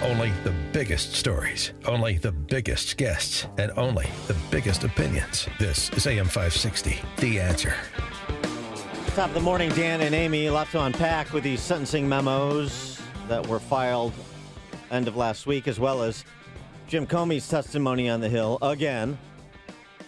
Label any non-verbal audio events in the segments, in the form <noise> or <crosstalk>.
Only the biggest stories, only the biggest guests, and only the biggest opinions. This is AM 560, The Answer. Top of the morning, Dan and Amy. A lot to unpack with these sentencing memos that were filed end of last week, as well as Jim Comey's testimony on the Hill again.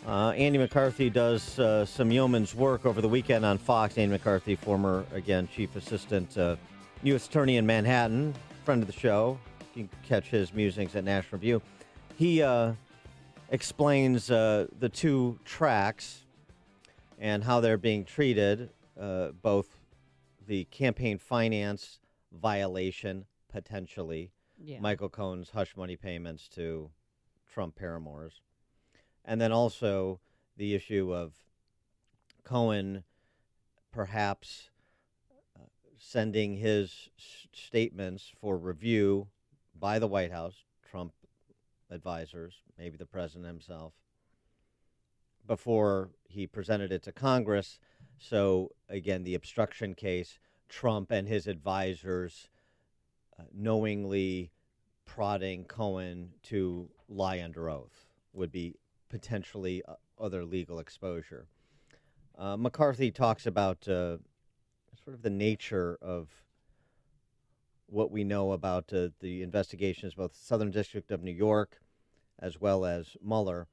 Uh, Andy McCarthy does uh, some yeoman's work over the weekend on Fox. Andy McCarthy, former, again, chief assistant uh, U.S. attorney in Manhattan, friend of the show. You can catch his musings at National Review. He uh, explains uh, the two tracks and how they're being treated, uh, both the campaign finance violation, potentially, Yeah. Michael Cohen's hush money payments to Trump paramours, and then also the issue of Cohen perhaps uh, sending his s- statements for review by the White House, Trump advisors, maybe the president himself, before he presented it to Congress. So, again, the obstruction case, Trump and his advisors uh, knowingly prodding Cohen to lie under oath would be potentially uh, other legal exposure. Uh, McCarthy talks about uh, sort of the nature of what we know about uh, the investigations, both Southern District of New York as well as Mueller.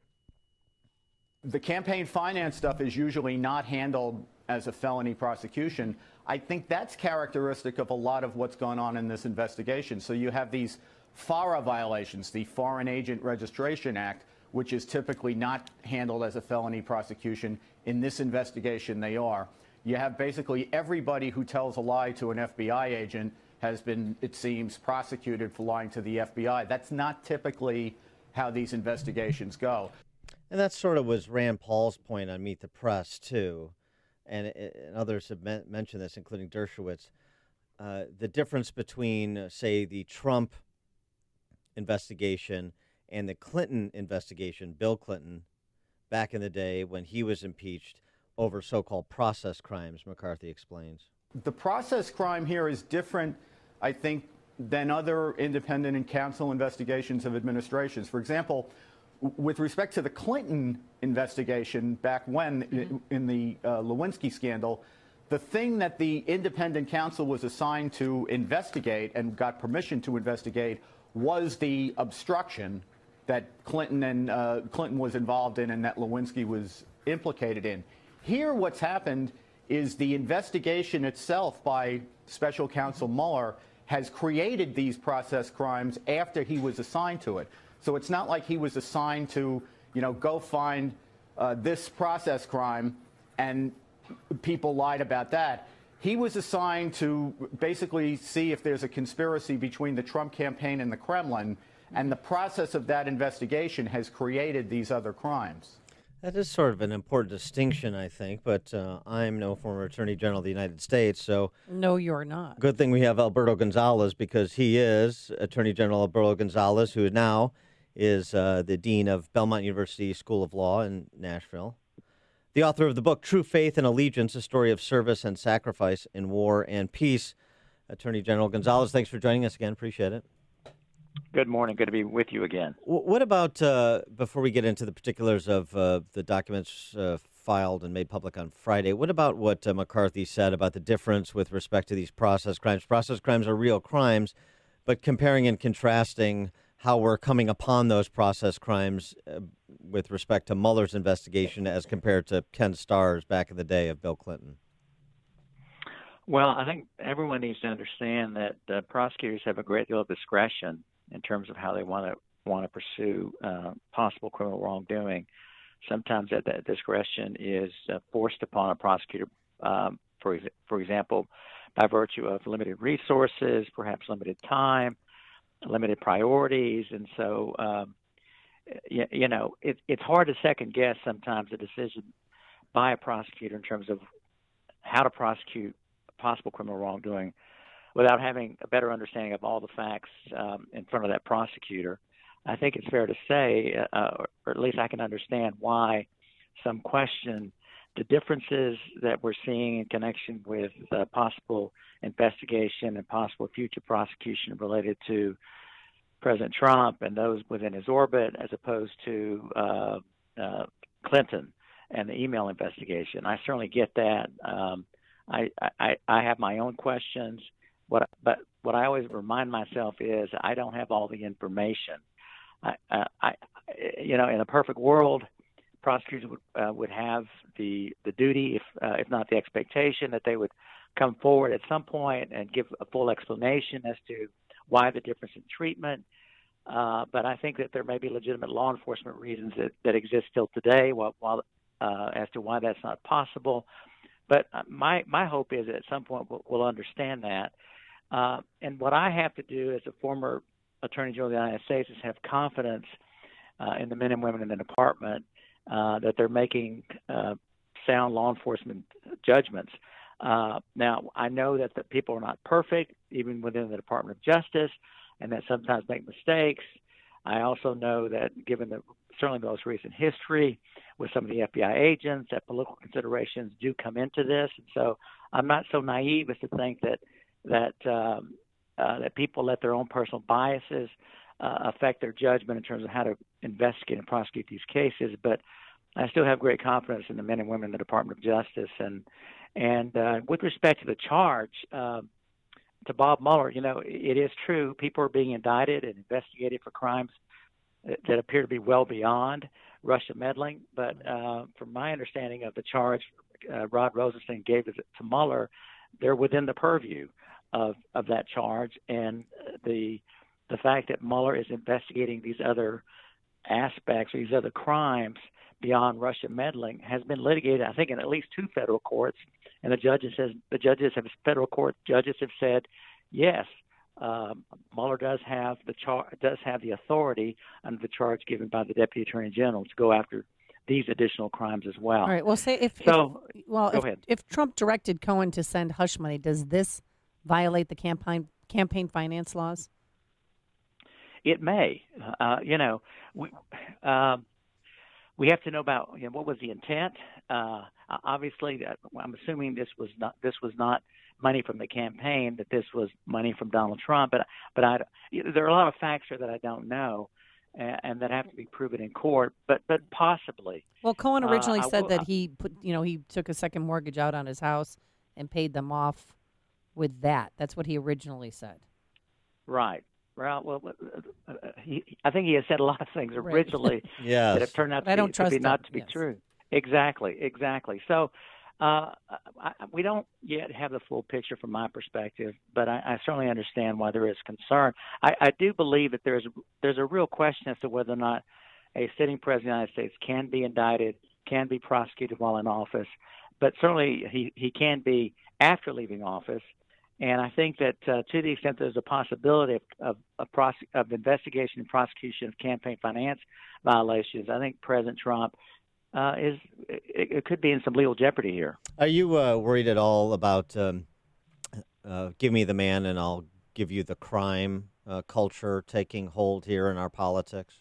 The campaign finance stuff is usually not handled as a felony prosecution. I think that's characteristic of a lot of what's going on in this investigation. So you have these FARA violations, the Foreign Agent Registration Act, which is typically not handled as a felony prosecution. In this investigation, they are. You have basically everybody who tells a lie to an FBI agent has been, it seems, prosecuted for lying to the FBI. That's not typically how these investigations go. And that sort of was Rand Paul's point on Meet the Press, too. And, and others have men- mentioned this, including Dershowitz. Uh, the difference between, uh, say, the Trump investigation and the Clinton investigation, Bill Clinton, back in the day when he was impeached over so called process crimes, McCarthy explains. The process crime here is different, I think, than other independent and counsel investigations of administrations. For example, with respect to the Clinton investigation back when i- in the uh, Lewinsky scandal, the thing that the independent counsel was assigned to investigate and got permission to investigate was the obstruction that Clinton and uh, Clinton was involved in and that Lewinsky was implicated in. Here, what's happened is the investigation itself by special counsel Mueller has created these process crimes after he was assigned to it. So it's not like he was assigned to, you know, go find uh, this process crime and people lied about that. He was assigned to basically see if there's a conspiracy between the Trump campaign and the Kremlin, and the process of that investigation has created these other crimes. That is sort of an important distinction, I think, but uh, I'm no former Attorney General of the United States, so No, you're not. Good thing we have Alberto Gonzales because he is Attorney General Alberto Gonzales, who now is uh, the Dean of Belmont University School of Law in Nashville. The author of the book True Faith and Allegiance, a story of service and sacrifice in war and peace. Attorney General Gonzales, thanks for joining us again. Appreciate it. Good morning. Good to be with you again. What about, uh, before we get into the particulars of uh, the documents uh, filed and made public on Friday, what about what uh, McCarthy said about the difference with respect to these process crimes? Process crimes are real crimes, but comparing and contrasting how we're coming upon those process crimes uh, with respect to Mueller's investigation as compared to Ken Starr's back in the day of Bill Clinton. Well, I think everyone needs to understand that uh, prosecutors have a great deal of discretion in terms of how they want to want to pursue uh, possible criminal wrongdoing. Sometimes that, that discretion is uh, forced upon a prosecutor, um, for for example, by virtue of limited resources, perhaps limited time, limited priorities, and so um, you, you know it, it's hard to second guess sometimes a decision by a prosecutor in terms of how to prosecute possible criminal wrongdoing without having a better understanding of all the facts um, in front of that prosecutor. I think it's fair to say, uh, or, at least I can understand why some question the differences that we're seeing in connection with uh, possible investigation and possible future prosecution related to President Trump and those within his orbit, as opposed to uh, uh, Clinton and the email investigation. I certainly get that. Um, I, I I have my own questions. What but what I always remind myself is I don't have all the information. I, uh, I you know, in a perfect world, prosecutors would uh, would have the the duty, if uh, if not the expectation, that they would come forward at some point and give a full explanation as to why the difference in treatment. Uh, but I think that there may be legitimate law enforcement reasons that, that exist still today, while, while uh, as to why that's not possible. But uh, my my hope is that at some point we'll, we'll understand that. Uh, and what I have to do as a former Attorney General of the United States is have confidence uh, in the men and women in the department uh, that they're making uh, sound law enforcement judgments. Uh, now, I know that the people are not perfect, even within the Department of Justice, and that sometimes make mistakes. I also know that given the certainly the most recent history with some of the FBI agents, that political considerations do come into this. And so I'm not so naive as to think that that um, uh, that people let their own personal biases uh, affect their judgment in terms of how to investigate and prosecute these cases. But I still have great confidence in the men and women in the Department of Justice. And and uh, with respect to the charge uh, to Bob Mueller, you know, it is true people are being indicted and investigated for crimes that appear to be well beyond Russia meddling. But uh, from my understanding of the charge uh, Rod Rosenstein gave to, to Mueller, they're within the purview of of that charge, and the the fact that Mueller is investigating these other aspects or these other crimes beyond Russia meddling has been litigated, I think, in at least two federal courts. And the judges says the judges have federal court judges have said, yes, um, Mueller does have the char- does have the authority under the charge given by the deputy attorney general to go after these additional crimes as well. All right. Well, say if so. If, well, go if, ahead. if Trump directed Cohen to send hush money, does this violate the campaign campaign finance laws? It may. Uh, you know, we um, we have to know about you know, what was the intent. Uh, obviously, uh, I'm assuming this was not this was not money from the campaign. That this was money from Donald Trump. But but I, there are a lot of facts here that I don't know. And, and that have to be proven in court, but but possibly. Well, Cohen originally uh, said will, that he put, you know, he took a second mortgage out on his house and paid them off with that. That's what he originally said. Right. Well, well, uh, he, I think he has said a lot of things originally yes. <laughs> that have turned out to, I be, don't trust to be not to be yes. true. Exactly, exactly. So uh, I, we don't yet have the full picture from my perspective, but I, I certainly understand why there is concern. I, I do believe that there's there's a real question as to whether or not a sitting president of the United States can be indicted, can be prosecuted while in office, but certainly he, he can be after leaving office. And I think that uh, to the extent there's a possibility of, of, of, of investigation and prosecution of campaign finance violations, I think President Trump uh, is it, it, could be in some legal jeopardy here. Are you uh, worried at all about um, uh, give me the man and I'll give you the crime uh, culture taking hold here in our politics?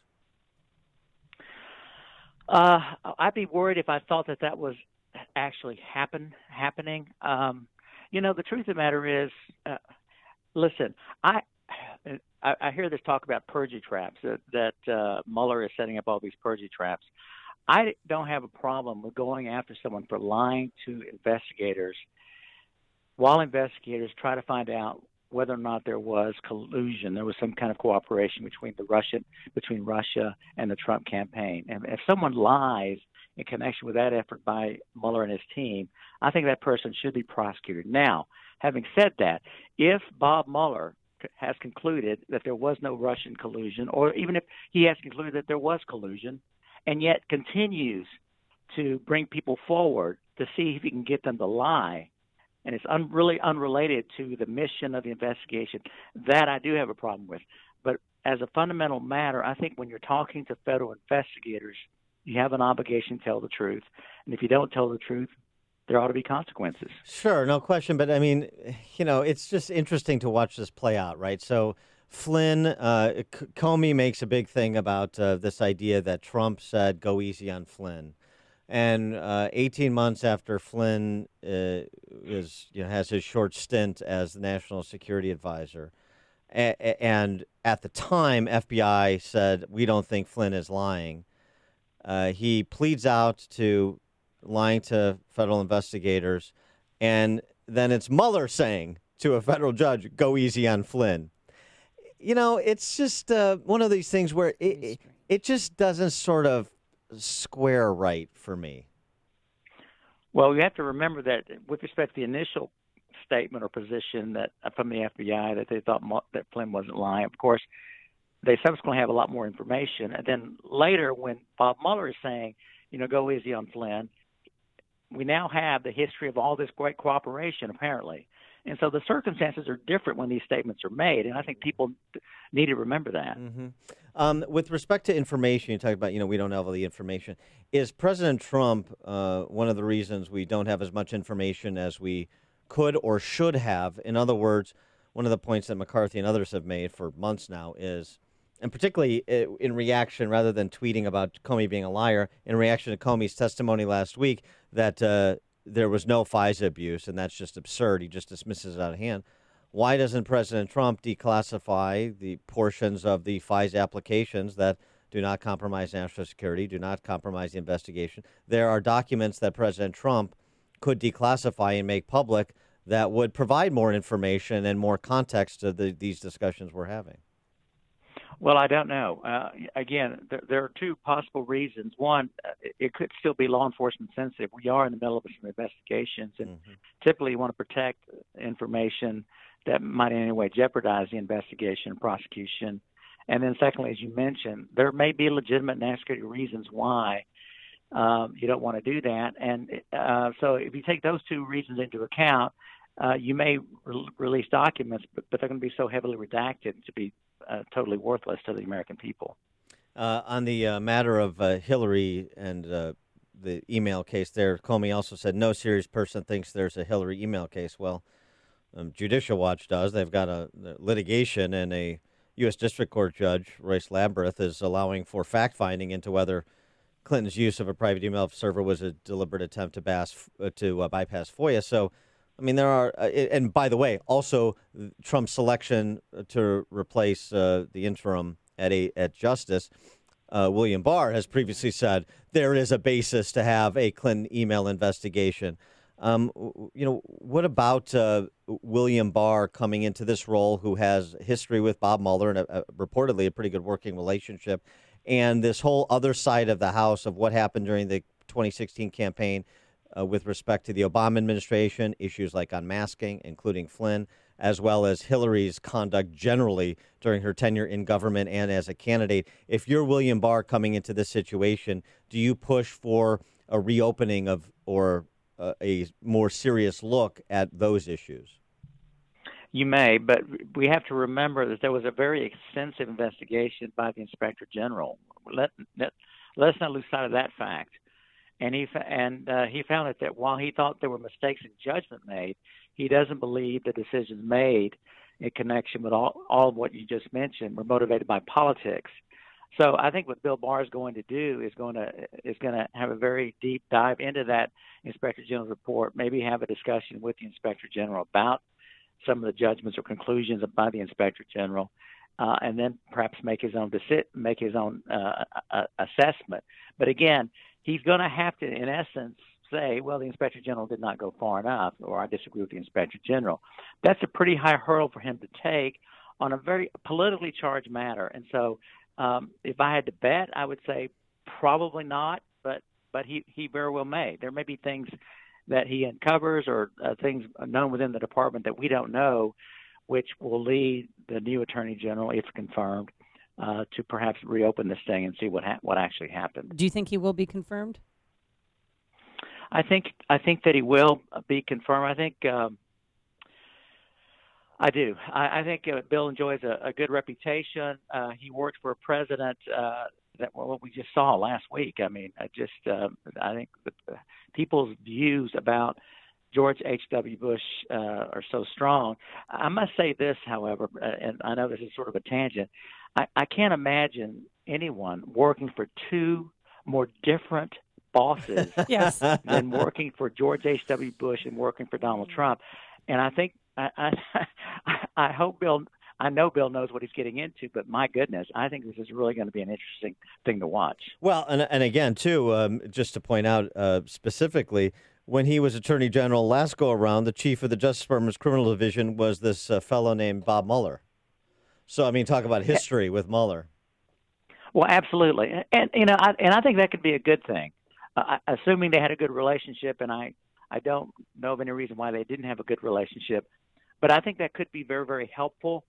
Uh, I'd be worried if I thought that that was actually happen happening. Um, you know, the truth of the matter is, uh, listen, I, I I hear this talk about perjury traps that that uh, Mueller is setting up all these perjury traps. I don't have a problem with going after someone for lying to investigators while investigators try to find out whether or not there was collusion, there was some kind of cooperation between the Russian between Russia and the Trump campaign. And if someone lies in connection with that effort by Mueller and his team, I think that person should be prosecuted. Now, having said that, if Bob Mueller has concluded that there was no Russian collusion, or even if he has concluded that there was collusion, and yet continues to bring people forward to see if he can get them to lie, and it's un- really unrelated to the mission of the investigation, that I do have a problem with. But as a fundamental matter, I think when you're talking to federal investigators, you have an obligation to tell the truth. And if you don't tell the truth, there ought to be consequences. Sure, no question. But I mean, you know, it's just interesting to watch this play out, right? So Flynn, uh, Comey makes a big thing about uh, this idea that Trump said, go easy on Flynn. And uh, 18 months after Flynn uh, is, you know, has his short stint as the national security advisor, A- and at the time, FBI said, we don't think Flynn is lying. Uh, he pleads out to lying to federal investigators. And then it's Mueller saying to a federal judge, go easy on Flynn. You know, it's just uh, one of these things where it, it, it just doesn't sort of square right for me. Well, you have to remember that with respect to the initial statement or position that uh, from the FBI that they thought that Flynn wasn't lying. Of course, they subsequently have a lot more information, and then later when Bob Mueller is saying, you know, go easy on Flynn, we now have the history of all this great cooperation apparently. And so the circumstances are different when these statements are made, and I think people need to remember that. Mm-hmm. Um, with respect to information, you talked about, you know, we don't have all the information. Is President Trump uh, one of the reasons we don't have as much information as we could or should have? In other words, one of the points that McCarthy and others have made for months now is, and particularly in reaction, rather than tweeting about Comey being a liar, in reaction to Comey's testimony last week that uh, there was no FISA abuse, and that's just absurd. He just dismisses it out of hand. Why doesn't President Trump declassify the portions of the FISA applications that do not compromise national security, do not compromise the investigation? There are documents that President Trump could declassify and make public that would provide more information and more context to the, these discussions we're having. Well, I don't know. Uh, again, there, there, are two possible reasons. One, uh, it could still be law enforcement sensitive. We are in the middle of some investigations, and mm-hmm. typically you want to protect information that might in any way jeopardize the investigation and prosecution. And then, secondly, as you mentioned, there may be legitimate national security reasons why um, you don't want to do that. And uh, so, if you take those two reasons into account, uh, you may re- release documents, but, but they're going to be so heavily redacted to be uh, totally worthless to the American people. Uh, on the uh, matter of uh, Hillary and uh, the email case there, Comey also said no serious person thinks there's a Hillary email case. Well, um, Judicial Watch does. They've got a, a litigation, and a U.S. District Court judge, Royce Lamberth, is allowing for fact finding into whether Clinton's use of a private email server was a deliberate attempt to, bass, uh, to bypass FOIA. So, I mean, there are, uh, and by the way, also Trump's selection to replace uh, the interim at a at Justice. Uh, William Barr has previously said there is a basis to have a Clinton email investigation. Um, you know, what about uh, William Barr coming into this role, who has history with Bob Mueller and a, a, reportedly a pretty good working relationship, and this whole other side of the house of what happened during the 2016 campaign uh, with respect to the Obama administration, issues like unmasking, including Flynn, as well as Hillary's conduct generally during her tenure in government and as a candidate. If you're William Barr coming into this situation, do you push for a reopening of or uh, a more serious look at those issues? You may, but we have to remember that there was a very extensive investigation by the inspector general. Let, let let's not lose sight of that fact. And he and uh, he found that, that while he thought there were mistakes in judgment made, he doesn't believe the decisions made in connection with all all of what you just mentioned were motivated by politics. So I think what Bill Barr is going to do is going to is going to have a very deep dive into that Inspector General's report. Maybe have a discussion with the Inspector General about some of the judgments or conclusions by the Inspector General, uh, and then perhaps make his own deci- make his own uh, assessment. But again, he's going to have to, in essence, say, well, the Inspector General did not go far enough, or I disagree with the Inspector General. That's a pretty high hurdle for him to take on a very politically charged matter, and so um, if I had to bet, I would say probably not, but but he he very well may. There may be things that he uncovers or uh, things known within the department that we don't know, which will lead the new attorney general, if confirmed, uh, to perhaps reopen this thing and see what ha- what actually happened. Do you think he will be confirmed? I think I think that he will be confirmed. I think. Um, I do. I, I think uh, Bill enjoys a, a good reputation. Uh, he worked for a president uh, that well, what we just saw last week. I mean, I just uh, I think the, uh, people's views about George H.W. Bush uh, are so strong. I must say this, however, uh, and I know this is sort of a tangent. I, I can't imagine anyone working for two more different bosses <laughs> yes. than working for George H.W. Bush and working for Donald Trump. And I think I, I, <laughs> I hope Bill I know Bill knows what he's getting into, but my goodness, I think this is really going to be an interesting thing to watch. Well, and, and again, too, um, just to point out uh, specifically, when he was Attorney General last go around, the chief of the Justice Department's criminal division was this uh, fellow named Bob Mueller. So, I mean, talk about history with Mueller. Well, absolutely, and, you know, I, and I think that could be a good thing, uh, assuming they had a good relationship. And I, I don't know of any reason why they didn't have a good relationship, but I think that could be very, very helpful.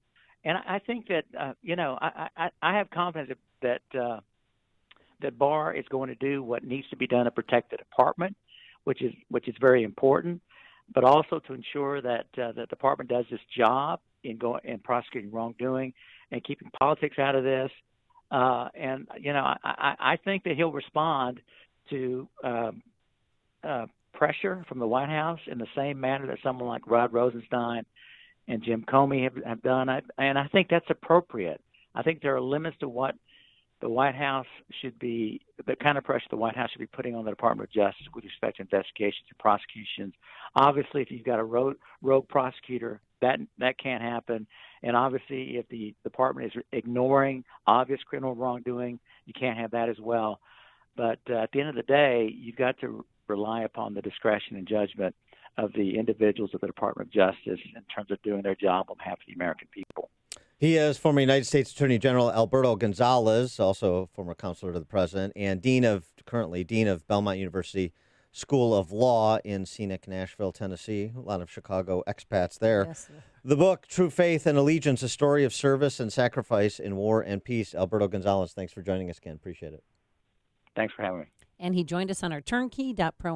And I, I think that uh, you know, I, I, I have confidence that uh, that Barr is going to do what needs to be done to protect the department, which is which is very important, but also to ensure that uh, the department does its job in going and prosecuting wrongdoing and keeping politics out of this uh, and you know, I, I think that he'll respond to um, uh, pressure from the White House in the same manner that someone like Rod Rosenstein and Jim Comey have, have done. I, and I think that's appropriate. I think there are limits to what the White House should be, the kind of pressure the White House should be putting on the Department of Justice with respect to investigations and prosecutions. Obviously, if you've got a rogue, rogue prosecutor, that that can't happen. And obviously, if the department is ignoring obvious criminal wrongdoing, you can't have that as well. But uh, at the end of the day, you've got to rely upon the discretion and judgment of the individuals of the Department of Justice in terms of doing their job on behalf of the American people. He is former United States Attorney General Alberto Gonzales, also former counselor to the president, and dean of currently dean of Belmont University School of Law in scenic Nashville, Tennessee. A lot of Chicago expats there. Yes. The book, True Faith and Allegiance, a story of service and sacrifice in war and peace. Alberto Gonzales, thanks for joining us again. Appreciate it. Thanks for having me. And he joined us on our turnkey.pro